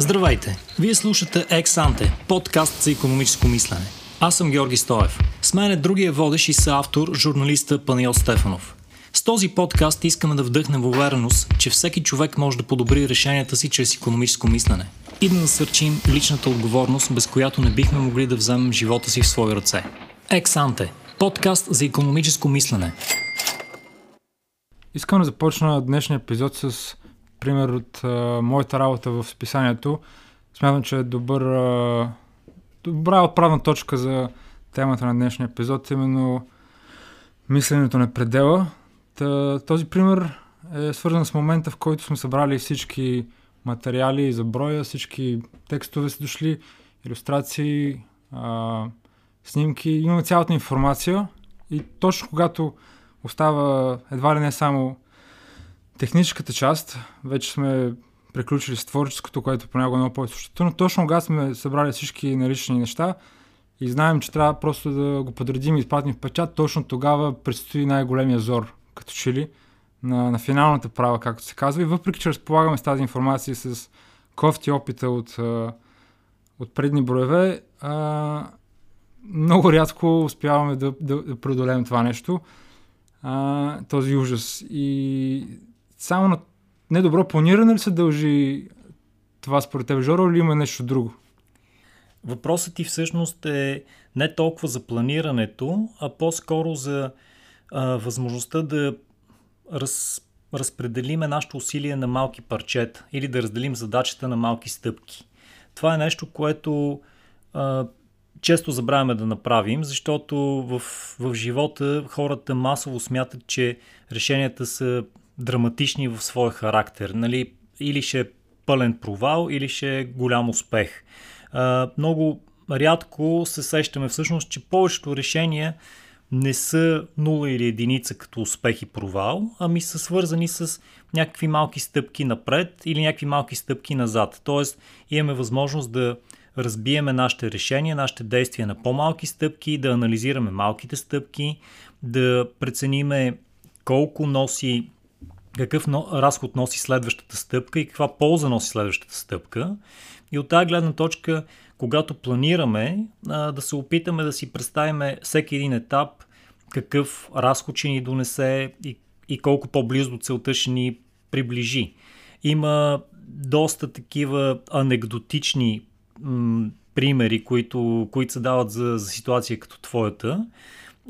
Здравейте! Вие слушате Ексанте, подкаст за економическо мислене. Аз съм Георги Стоев. С мен е другия водещ и съавтор, журналиста Паниот Стефанов. С този подкаст искаме да вдъхнем увереност, че всеки човек може да подобри решенията си чрез економическо мислене и да насърчим личната отговорност, без която не бихме могли да вземем живота си в свои ръце. Ексанте – подкаст за економическо мислене. Искам да започна днешния епизод с пример от а, моята работа в списанието. Смятам, че е добър, а, добра отправна точка за темата на днешния епизод, именно мисленето на предела. Та, този пример е свързан с момента, в който сме събрали всички материали за броя, всички текстове са дошли, иллюстрации, а, снимки, имаме цялата информация и точно когато остава едва ли не само техническата част, вече сме приключили с творческото, което понякога е много по-същото, но точно когато сме събрали всички налични неща и знаем, че трябва просто да го подредим и изпратим в печат, точно тогава предстои най-големия зор, като че ли, на, на финалната права, както се казва. И въпреки, че разполагаме с тази информация с кофти опита от, от предни броеве, а, много рядко успяваме да, да, да преодолеем това нещо, а, този ужас. И само на недобро планиране ли се дължи това според теб, Жоро, или има нещо друго? Въпросът ти всъщност е не толкова за планирането, а по-скоро за а, възможността да раз, разпределиме нашето усилие на малки парчета или да разделим задачата на малки стъпки. Това е нещо, което а, често забравяме да направим, защото в, в живота хората масово смятат, че решенията са драматични в своя характер. Нали? Или ще е пълен провал, или ще е голям успех. А, много рядко се сещаме всъщност, че повечето решения не са нула или единица като успех и провал, ами са свързани с някакви малки стъпки напред или някакви малки стъпки назад. Тоест имаме възможност да разбиеме нашите решения, нашите действия на по-малки стъпки, да анализираме малките стъпки, да прецениме колко носи какъв разход носи следващата стъпка и каква полза носи следващата стъпка. И от тази гледна точка, когато планираме, да се опитаме да си представим всеки един етап, какъв разход ще ни донесе и, и колко по-близо до целта ще ни приближи. Има доста такива анекдотични м- примери, които, които се дават за, за ситуация като твоята.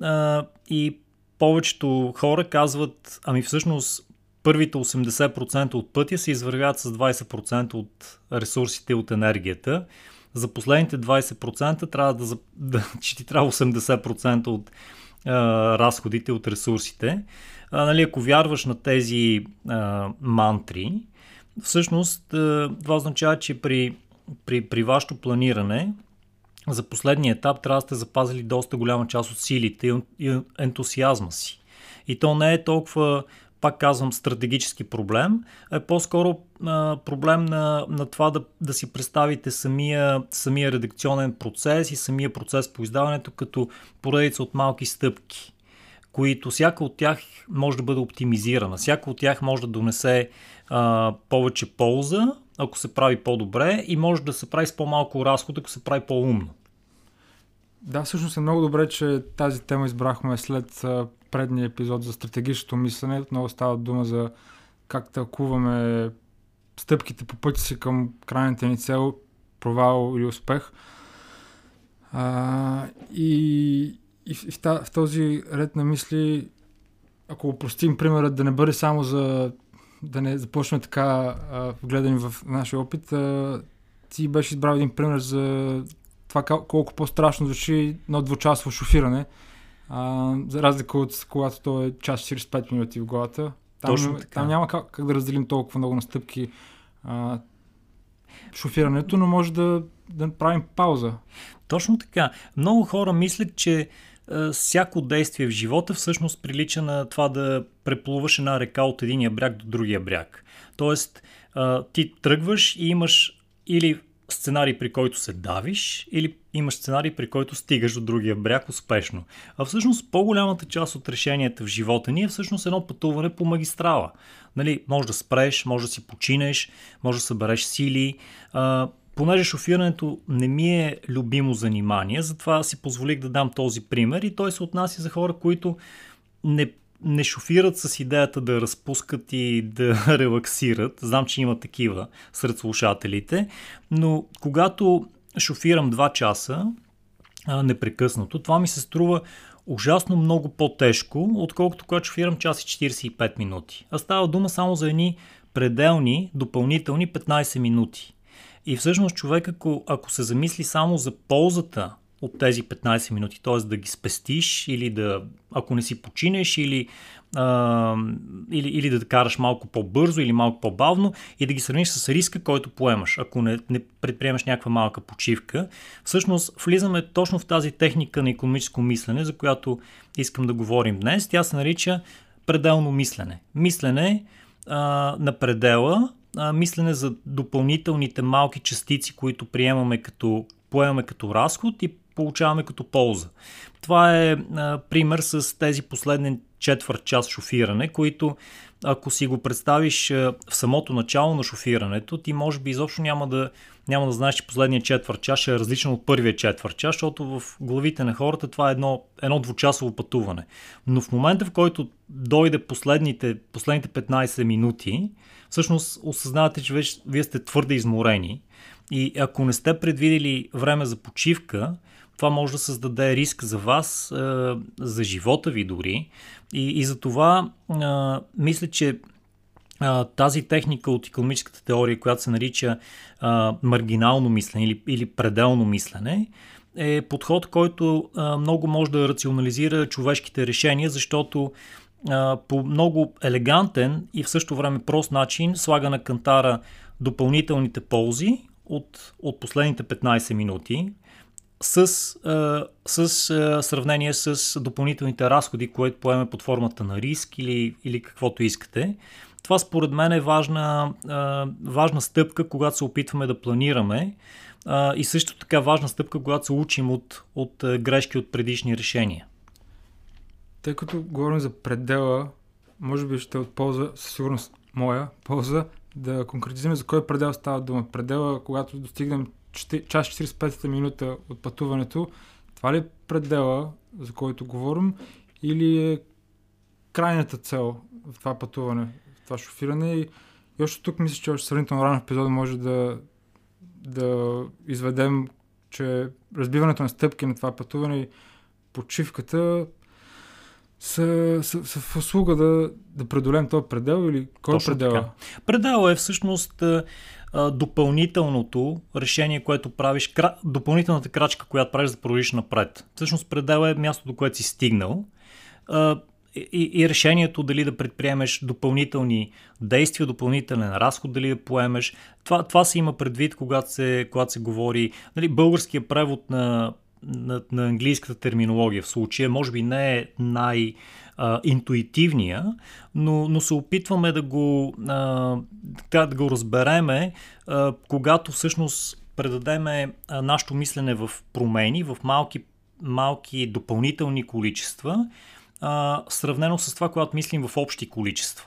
А, и повечето хора казват, ами всъщност първите 80% от пътя се извървят с 20% от ресурсите от енергията. За последните 20% трябва да, да че ти трябва 80% от а, разходите от ресурсите. А, нали, ако вярваш на тези а, мантри, всъщност а, това означава, че при, при, при вашето планиране за последния етап трябва да сте запазили доста голяма част от силите и ентусиазма си. И то не е толкова пак казвам, стратегически проблем, е по-скоро а, проблем на, на това да, да си представите самия, самия редакционен процес и самия процес по издаването като поредица от малки стъпки, които всяка от тях може да бъде оптимизирана, всяка от тях може да донесе а, повече полза, ако се прави по-добре и може да се прави с по-малко разход, ако се прави по-умно. Да, всъщност е много добре, че тази тема избрахме след предния епизод за стратегическото мислене. Отново става дума за как тълкуваме стъпките по пътя си към крайната ни цел, провал или успех. А, и и в, в, този ред на мисли, ако упростим примерът да не бъде само за да не започне така а, в нашия опит, а, ти беше избрал един пример за това колко по-страшно звучи едно двучасово шофиране, а, за разлика от когато то е час 45 минути в главата. Там, Точно така. там няма как, как да разделим толкова много настъпки а, шофирането, но може да, да правим пауза. Точно така. Много хора мислят, че всяко действие в живота всъщност прилича на това да преплуваш една река от единия бряг до другия бряг. Тоест, ти тръгваш и имаш или сценарий, при който се давиш, или имаш сценарий, при който стигаш до другия бряг успешно. А всъщност по-голямата част от решенията в живота ни е всъщност едно пътуване по магистрала. Нали, може да спреш, може да си починеш, може да събереш сили. А, понеже шофирането не ми е любимо занимание, затова си позволих да дам този пример и той се отнася за хора, които не не шофират с идеята да разпускат и да релаксират. Знам, че има такива сред слушателите, но когато шофирам 2 часа а, непрекъснато, това ми се струва ужасно много по-тежко, отколкото когато шофирам час и 45 минути. А става дума само за едни пределни, допълнителни 15 минути. И всъщност човек, ако, ако се замисли само за ползата от тези 15 минути, т.е. да ги спестиш или да, ако не си починеш или, а, или, или да караш малко по-бързо или малко по-бавно и да ги сравниш с риска, който поемаш, ако не, не предприемаш някаква малка почивка. Всъщност влизаме точно в тази техника на економическо мислене, за която искам да говорим днес. Тя се нарича пределно мислене. Мислене а, на предела, а, мислене за допълнителните малки частици, които приемаме като поемаме като разход и получаваме като полза. Това е а, пример с тези последни четвърт час шофиране, които ако си го представиш а, в самото начало на шофирането, ти може би изобщо няма да, няма да знаеш, че последният четвърт час е различен от първия четвърт час, защото в главите на хората това е едно, едно двучасово пътуване. Но в момента, в който дойде последните, последните 15 минути, всъщност осъзнавате, че вие сте твърде изморени и ако не сте предвидели време за почивка, това може да създаде риск за вас, за живота ви дори. И, и за това мисля, че тази техника от економическата теория, която се нарича маргинално мислене или, или пределно мислене, е подход, който много може да рационализира човешките решения, защото по много елегантен и в същото време прост начин слага на кантара допълнителните ползи от, от последните 15 минути, с, с сравнение с допълнителните разходи, които поеме под формата на риск или, или каквото искате. Това според мен е важна, важна стъпка, когато се опитваме да планираме и също така важна стъпка, когато се учим от, от грешки от предишни решения. Тъй като говорим за предела, може би ще е от полза, със сигурност моя полза, да конкретизираме за кой предел става дума. Предела, когато достигнем час 45-та минута от пътуването, това ли е предела, за който говорим, или е крайната цел в това пътуване, в това шофиране и, и още тук мисля, че още сравнително рано в епизода може да, да изведем, че разбиването на стъпки на това пътуване и почивката са, са, са в услуга да, да преодолем този предел или кой е предел? Предел е всъщност допълнителното решение, което правиш, допълнителната крачка, която правиш да продължиш напред. Всъщност предел е мястото, до което си стигнал и, и решението дали да предприемеш допълнителни действия, допълнителен разход, дали да поемеш. Това, това се има предвид, когато се, когато се говори. Нали, българският превод на, на, на английската терминология в случая може би не е най- а, интуитивния, но, но се опитваме да го, а, да го разбереме, а, когато всъщност предадеме а, нашето мислене в промени, в малки, малки допълнителни количества, а, сравнено с това, когато мислим в общи количества.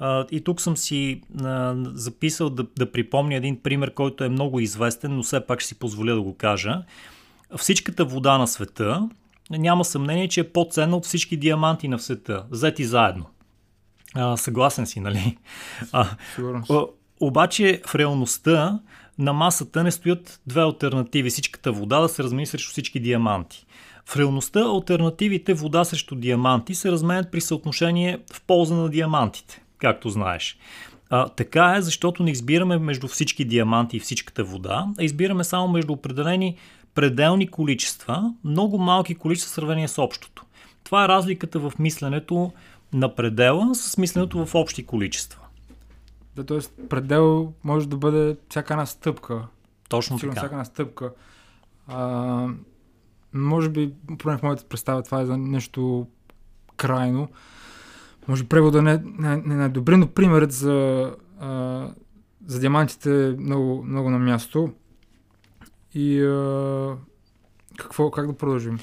Uh, и тук съм си uh, записал да, да припомня един пример, който е много известен, но все пак ще си позволя да го кажа. Всичката вода на света няма съмнение, че е по-ценна от всички диаманти на света, взети заедно. А, съгласен си, нали? А, Сигурно. Обаче в реалността на масата не стоят две альтернативи. Всичката вода да се размени срещу всички диаманти. В реалността альтернативите вода срещу диаманти се разменят при съотношение в полза на диамантите, както знаеш. А, така е, защото не избираме между всички диаманти и всичката вода, а избираме само между определени пределни количества, много малки количества в сравнение с общото. Това е разликата в мисленето на предела с мисленето в общи количества. Да, т.е. предел може да бъде всяка една стъпка. Точно Сигурно така. всяка една стъпка. А, може би, поне в моята представа, това е за нещо крайно. Може превода не, не, не, не е добре, но примерът за, а, за диамантите е много, много на място. И а, какво, как да продължим?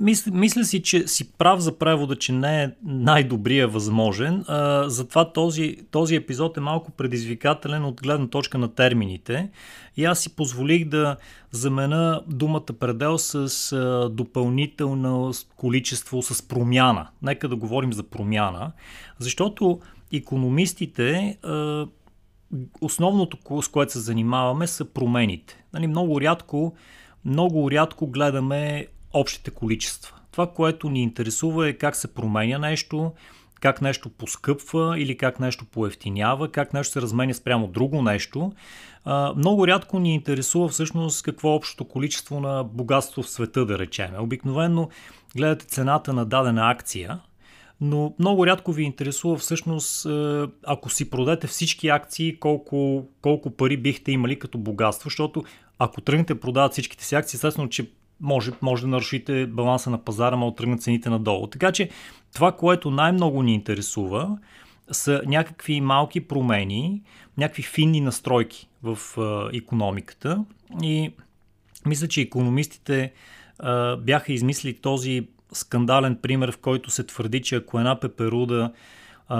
Мисля, мисля си, че си прав за превода, че не е най-добрия възможен. А, затова този, този епизод е малко предизвикателен от гледна точка на термините. И аз си позволих да замена думата предел с а, допълнително количество, с промяна. Нека да говорим за промяна. Защото економистите а, основното, с което се занимаваме, са промените. Нали, много рядко много рядко гледаме общите количества. Това, което ни интересува е как се променя нещо, как нещо поскъпва или как нещо поевтинява, как нещо се разменя спрямо друго нещо. много рядко ни интересува всъщност какво е общото количество на богатство в света, да речем. Обикновено гледате цената на дадена акция, но много рядко ви интересува всъщност, ако си продадете всички акции, колко, колко пари бихте имали като богатство, защото ако тръгнете да продават всичките си акции, естествено, че може, може да нарушите баланса на пазара, може да тръгнат цените надолу. Така че това, което най-много ни интересува, са някакви малки промени, някакви финни настройки в е, економиката. И мисля, че економистите е, бяха измислили този скандален пример, в който се твърди, че ако една пеперуда е, е,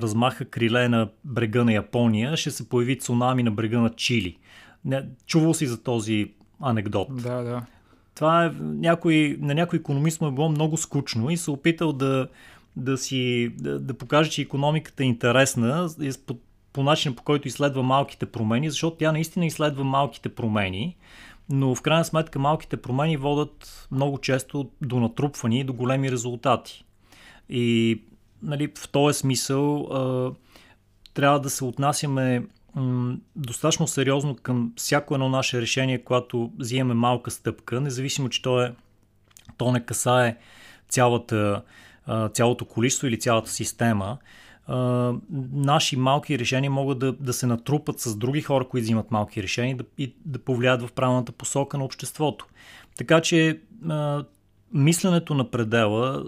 размаха криле на брега на Япония, ще се появи цунами на брега на Чили. Чувал си за този анекдот. Да, да. Това е, някой, на някой економист му е било много скучно и се опитал да, да, си, да, да покаже, че економиката е интересна по, по начин по който изследва малките промени, защото тя наистина изследва малките промени, но в крайна сметка малките промени водят много често до натрупвания и до големи резултати. И нали, в този смисъл а, трябва да се отнасяме достатъчно сериозно към всяко едно наше решение, когато взимаме малка стъпка, независимо, че то, е, то не касае цялата, цялото количество или цялата система. Наши малки решения могат да, да се натрупат с други хора, които взимат малки решения да, и да повлият в правилната посока на обществото. Така че мисленето на предела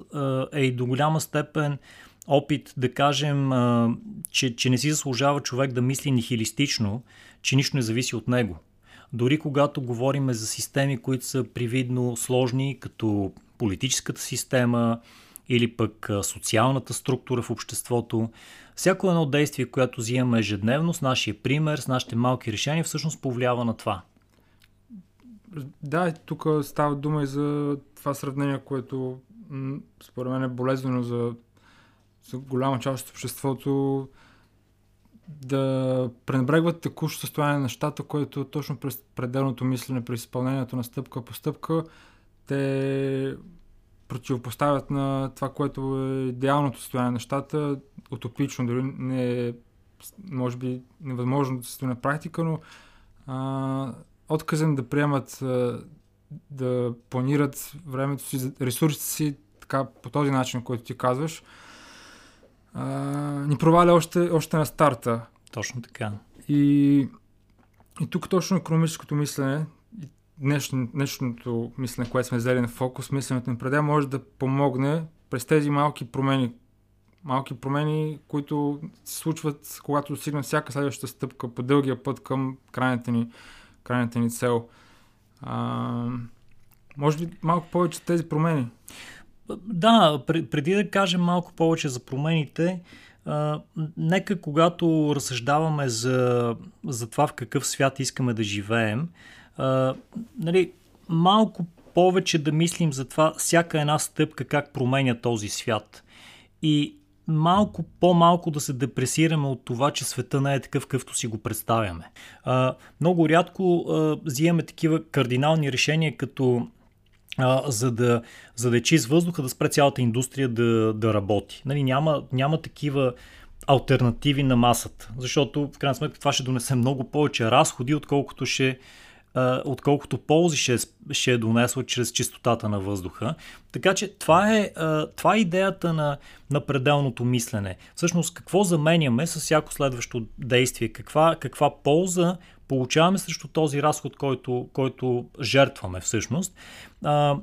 е и до голяма степен опит да кажем, а, че, че не си заслужава човек да мисли нихилистично, че нищо не зависи от него. Дори когато говорим за системи, които са привидно сложни, като политическата система или пък социалната структура в обществото, всяко едно действие, което взимаме ежедневно с нашия пример, с нашите малки решения, всъщност повлиява на това. Да, тук става дума и за това сравнение, което според мен е болезнено за за голяма част от обществото да пренебрегват текущото състояние на нещата, което точно през пределното мислене, през изпълнението на стъпка по стъпка, те противопоставят на това, което е идеалното състояние на нещата, утопично, дори не е, може би, невъзможно да се на практика, но а, отказен да приемат, а, да планират времето си, ресурсите си така по този начин, който ти казваш, а, ни проваля още, още на старта. Точно така. И, и тук точно економическото мислене, днешно, днешното мислене, което сме взели на фокус, мисленето на предел, може да помогне през тези малки промени. Малки промени, които се случват, когато достигнем всяка следваща стъпка по дългия път към крайната ни, крайната ни цел. А, може би малко повече тези промени. Да, преди да кажем малко повече за промените, а, нека когато разсъждаваме за, за това в какъв свят искаме да живеем, нали, малко повече да мислим за това всяка една стъпка как променя този свят. И малко по-малко да се депресираме от това, че света не е такъв, какъвто си го представяме. А, много рядко а, взимаме такива кардинални решения, като а, за, да, за да е чист въздуха, да спре цялата индустрия да, да работи. Нали, няма, няма такива альтернативи на масата, защото в крайна сметка това ще донесе много повече разходи, отколкото ще отколкото ползи ще, ще е донесла чрез чистотата на въздуха. Така че това е, това е идеята на, на пределното мислене. Всъщност какво заменяме с всяко следващо действие? Каква, каква полза получаваме срещу този разход, който, който жертваме всъщност.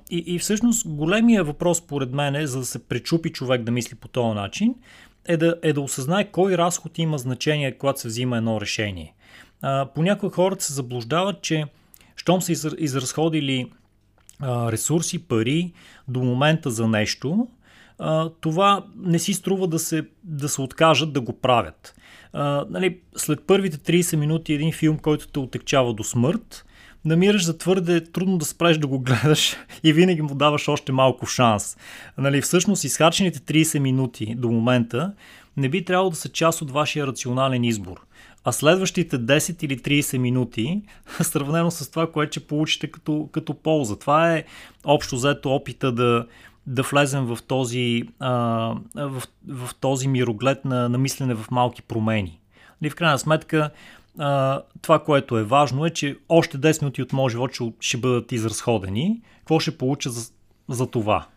И, и всъщност големия въпрос, поред мен, е, за да се пречупи човек да мисли по този начин, е да, е да осъзнае кой разход има значение, когато се взима едно решение. Понякога хората се заблуждават, че щом са изразходили ресурси, пари до момента за нещо, това не си струва да се, да се откажат да го правят. Нали, след първите 30 минути един филм, който те отекчава до смърт, намираш за твърде трудно да спреш да го гледаш и винаги му даваш още малко шанс. Нали, всъщност изхарчените 30 минути до момента не би трябвало да са част от вашия рационален избор. А следващите 10 или 30 минути, сравнено с това, което ще получите като, като полза. Това е общо взето опита да, да влезем в този, а, в, в този мироглед на, на мислене в малки промени. И в крайна сметка, а, това, което е важно е, че още 10 минути от моят живот ще, ще бъдат изразходени. Какво ще получа за, за това?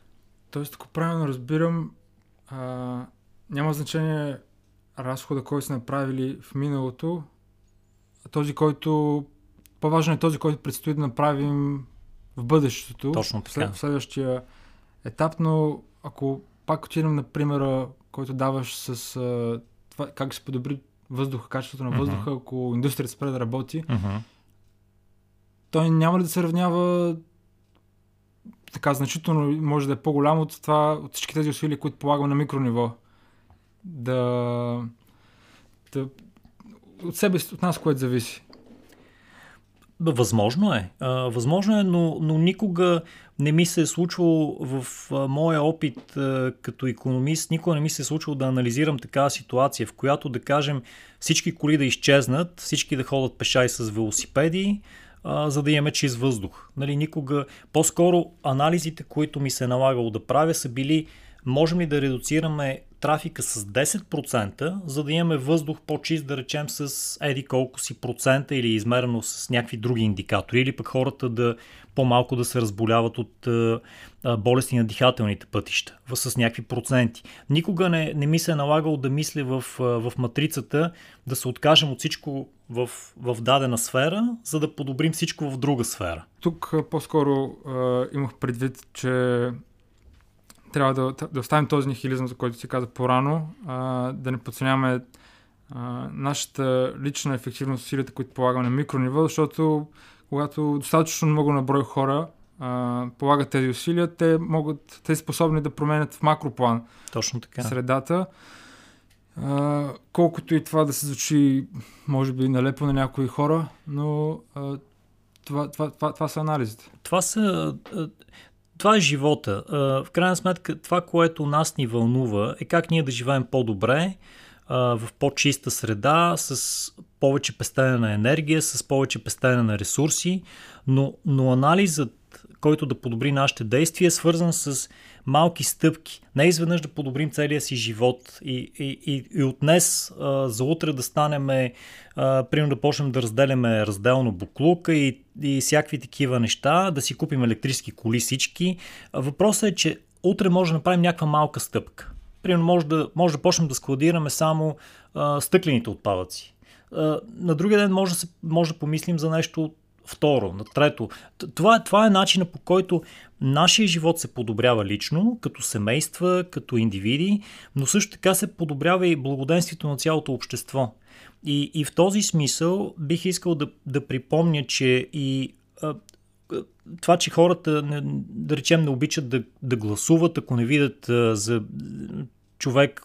Тоест, ако правилно разбирам, а, няма значение разхода, който са направили в миналото, този, който по-важен е този, който предстои да направим в бъдещето. Точно така. В следващия етап, но ако пак отидем на примера, който даваш с а, това, как се подобри въздуха, качеството на въздуха, uh-huh. ако индустрията спре да работи, uh-huh. той няма ли да се равнява така значително, може да е по-голям от това, от всички тези усилия, които полагаме на микрониво. Да, да от себе, от нас, което зависи. Възможно е. Възможно е, но, но никога не ми се е случвало в моя опит като економист, никога не ми се е случвало да анализирам такава ситуация, в която да кажем всички коли да изчезнат, всички да ходят пеша и с велосипеди, за да имаме чист въздух. Нали, никога, по-скоро анализите, които ми се е налагало да правя, са били можем ли да редуцираме трафика с 10%, за да имаме въздух по-чист, да речем с еди колко си процента или измерено с някакви други индикатори, или пък хората да по-малко да се разболяват от а, болести на дихателните пътища с някакви проценти. Никога не, не ми се е налагало да мисля в, в матрицата да се откажем от всичко в, в дадена сфера, за да подобрим всичко в друга сфера. Тук по-скоро а, имах предвид, че трябва да, да оставим този нихилизъм, за който си каза по-рано, а, да не подценяваме а, нашата лична ефективност, усилията, които полагаме на микрониво, защото когато достатъчно много наброй хора а, полагат тези усилия, те могат, те са способни да променят в макроплан Точно така. средата. А, колкото и това да се звучи, може би, налепо на някои хора, но а, това, това, това, това са анализите. Това са това е живота. В крайна сметка, това, което нас ни вълнува, е как ние да живеем по-добре, в по-чиста среда, с повече пестене на енергия, с повече пестене на ресурси, но, но анализът, който да подобри нашите действия, е свързан с малки стъпки. Не изведнъж да подобрим целия си живот и, и, и, от днес а, за утре да станем, примерно да почнем да разделяме разделно буклука и, и всякакви такива неща, да си купим електрически коли всички. Въпросът е, че утре може да направим някаква малка стъпка. Примерно може да, може да почнем да складираме само стъклените отпадъци. На другия ден може да, се, може да помислим за нещо второ, на трето. Това, това е начина по който нашия живот се подобрява лично, като семейства, като индивиди, но също така се подобрява и благоденствието на цялото общество. И, и в този смисъл бих искал да, да припомня, че и а, това, че хората, да речем, не обичат да, да гласуват, ако не видят а, за човек,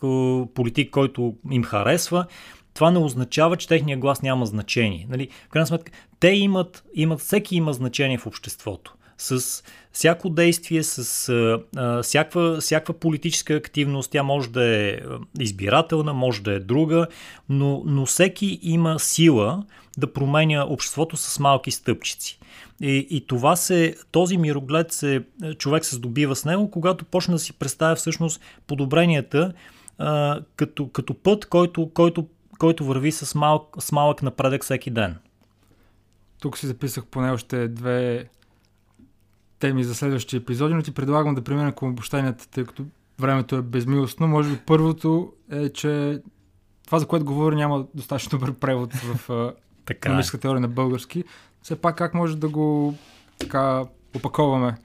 политик, който им харесва, това не означава, че техния глас няма значение. Нали? В крайна сметка, те имат, имат, всеки има значение в обществото. С всяко действие, с а, всяква, всяква политическа активност, тя може да е избирателна, може да е друга, но, но всеки има сила да променя обществото с малки стъпчици. И, и това се, този мироглед се, човек се здобива с него, когато почне да си представя всъщност подобренията а, като, като път, който, който който върви с малък, с малък напредък всеки ден. Тук си записах поне още две теми за следващия епизоди, но ти предлагам да преминем към обобщенията, тъй като времето е безмилостно. Може би първото е, че това, за което говоря, няма достатъчно добър превод в економическа теория на български. Все пак как може да го така опаковаме?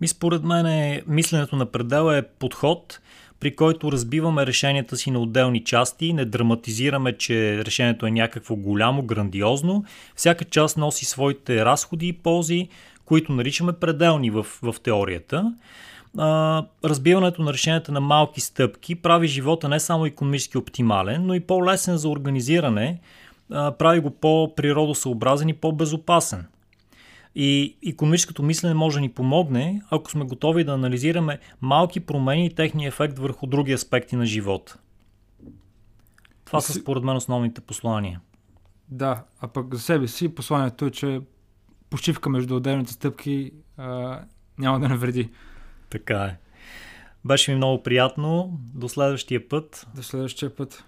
Ми според мен е, мисленето на предела е подход – при който разбиваме решенията си на отделни части, не драматизираме, че решението е някакво голямо, грандиозно. Всяка част носи своите разходи и ползи, които наричаме пределни в, в теорията. А, разбиването на решенията на малки стъпки прави живота не само економически оптимален, но и по-лесен за организиране, а, прави го по-природосъобразен и по-безопасен. И економическото мислене може да ни помогне, ако сме готови да анализираме малки промени и техния ефект върху други аспекти на живота. Това са според мен основните послания. Да, а пък за себе си посланието е, че почивка между отделните стъпки а, няма да навреди. Така е. Беше ми много приятно. До следващия път. До следващия път.